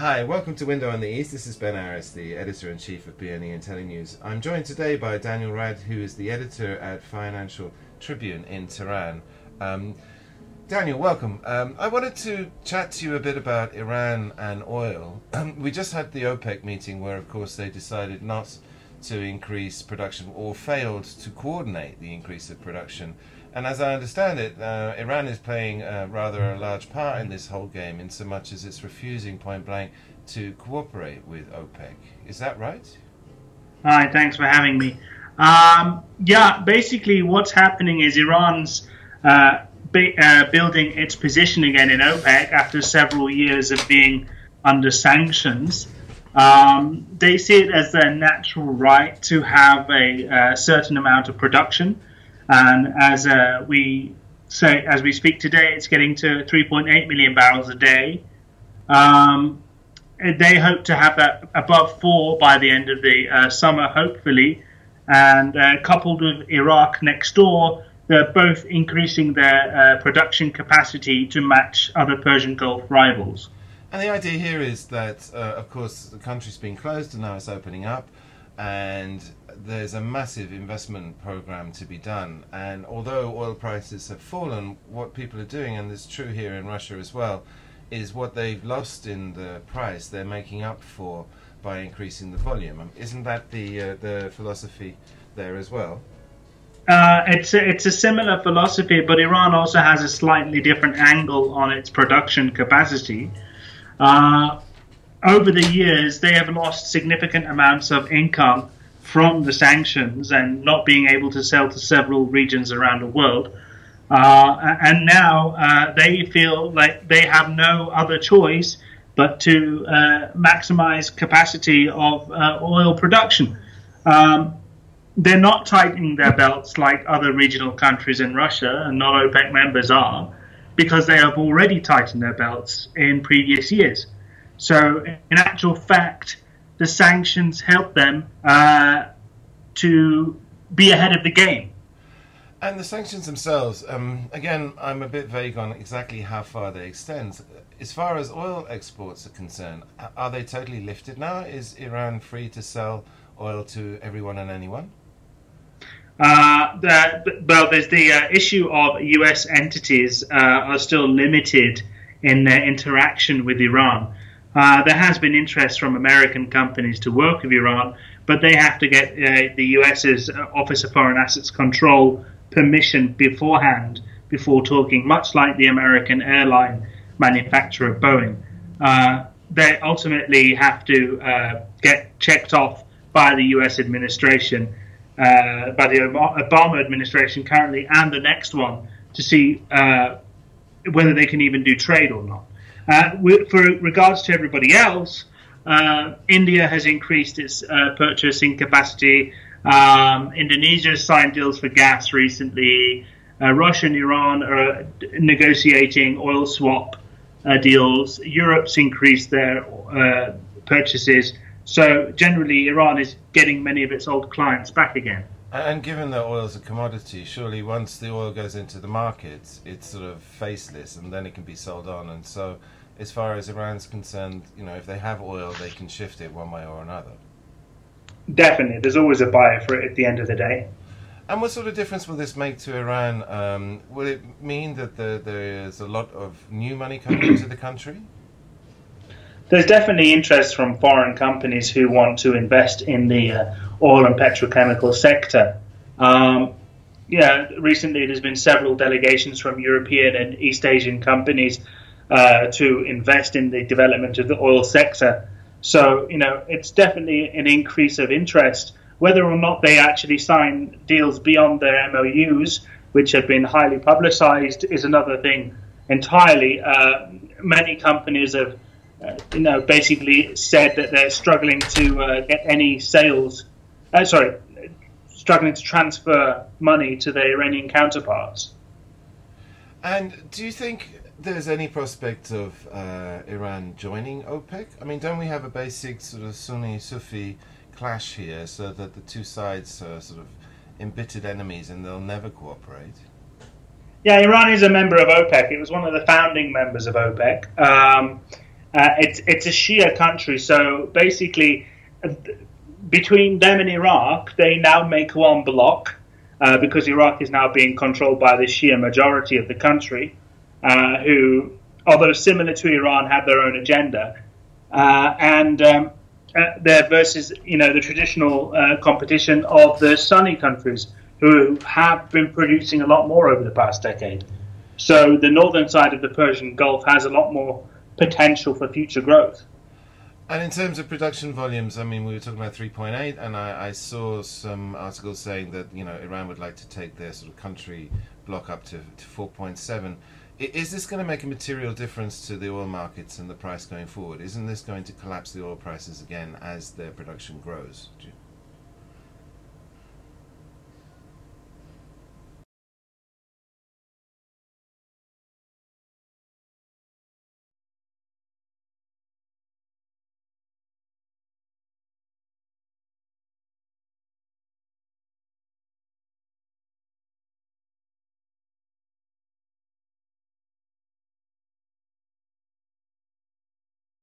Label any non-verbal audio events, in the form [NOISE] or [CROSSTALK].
Hi, welcome to Window on the East. This is Ben Aris, the editor in chief of BNE Intellinews. I'm joined today by Daniel Rad, who is the editor at Financial Tribune in Tehran. Um, Daniel, welcome. Um, I wanted to chat to you a bit about Iran and oil. [CLEARS THROAT] we just had the OPEC meeting where, of course, they decided not to increase production or failed to coordinate the increase of production. And as I understand it, uh, Iran is playing uh, rather a large part in this whole game, in so much as it's refusing point blank to cooperate with OPEC. Is that right? Hi, thanks for having me. Um, yeah, basically, what's happening is Iran's uh, uh, building its position again in OPEC after several years of being under sanctions. Um, they see it as their natural right to have a, a certain amount of production and as uh, we say, as we speak today, it's getting to 3.8 million barrels a day. Um, they hope to have that above four by the end of the uh, summer, hopefully. And uh, coupled with Iraq next door, they're both increasing their uh, production capacity to match other Persian Gulf rivals. And the idea here is that, uh, of course, the country's been closed and now it's opening up and there's a massive investment program to be done. And although oil prices have fallen, what people are doing, and it's true here in Russia as well, is what they've lost in the price they're making up for by increasing the volume. Um, isn't that the uh, the philosophy there as well? Uh, it's a, it's a similar philosophy, but Iran also has a slightly different angle on its production capacity. Uh, over the years, they have lost significant amounts of income from the sanctions and not being able to sell to several regions around the world. Uh, and now uh, they feel like they have no other choice but to uh, maximize capacity of uh, oil production. Um, they're not tightening their belts like other regional countries in Russia and non OPEC members are because they have already tightened their belts in previous years. So, in actual fact, the sanctions help them uh, to be ahead of the game. And the sanctions themselves, um, again, I'm a bit vague on exactly how far they extend. As far as oil exports are concerned, are they totally lifted now? Is Iran free to sell oil to everyone and anyone? Uh, well, there's the uh, issue of U.S. entities uh, are still limited in their interaction with Iran. Uh, there has been interest from American companies to work with Iran, but they have to get uh, the US's Office of Foreign Assets Control permission beforehand before talking, much like the American airline manufacturer Boeing. They ultimately have to get checked off by the US administration, uh, by the Obama administration currently, and the next one to see whether they can even do trade or not. Uh, for regards to everybody else, uh, India has increased its uh, purchasing capacity. Um, Indonesia signed deals for gas recently. Uh, Russia and Iran are negotiating oil swap uh, deals. Europe's increased their uh, purchases. So generally, Iran is getting many of its old clients back again. And given that oil is a commodity, surely once the oil goes into the market, it's sort of faceless, and then it can be sold on. And so, as far as Iran's concerned, you know, if they have oil, they can shift it one way or another. Definitely, there's always a buyer for it at the end of the day. And what sort of difference will this make to Iran? Um, will it mean that the, there's a lot of new money coming into the country? There's definitely interest from foreign companies who want to invest in the uh, oil and petrochemical sector. Um, yeah, recently there's been several delegations from European and East Asian companies uh, to invest in the development of the oil sector. So, you know, it's definitely an increase of interest. Whether or not they actually sign deals beyond their MOUs, which have been highly publicized, is another thing entirely. Uh, many companies have, you know, basically said that they're struggling to uh, get any sales uh, sorry, struggling to transfer money to their Iranian counterparts. And do you think there's any prospect of uh, Iran joining OPEC? I mean, don't we have a basic sort of Sunni Sufi clash here, so that the two sides are sort of embittered enemies and they'll never cooperate? Yeah, Iran is a member of OPEC. It was one of the founding members of OPEC. Um, Uh, it's it's a Shia country, so basically, uh, between them and Iraq, they now make one bloc uh, because Iraq is now being controlled by the Shia majority of the country, uh, who, although similar to Iran, have their own agenda, uh, and um, there versus you know the traditional competition of the Sunni countries who have been producing a lot more over the past decade. So the northern side of the Persian Gulf has a lot more potential for future growth. And in terms of production volumes, I mean, we were talking about 3.8, and I, I, saw some articles saying that you know Iran would like to take their sort of country block up to, to 4.7. Is this going to make a material difference to the oil markets and the price going forward? Isn't this going to collapse the oil prices again as their production grows?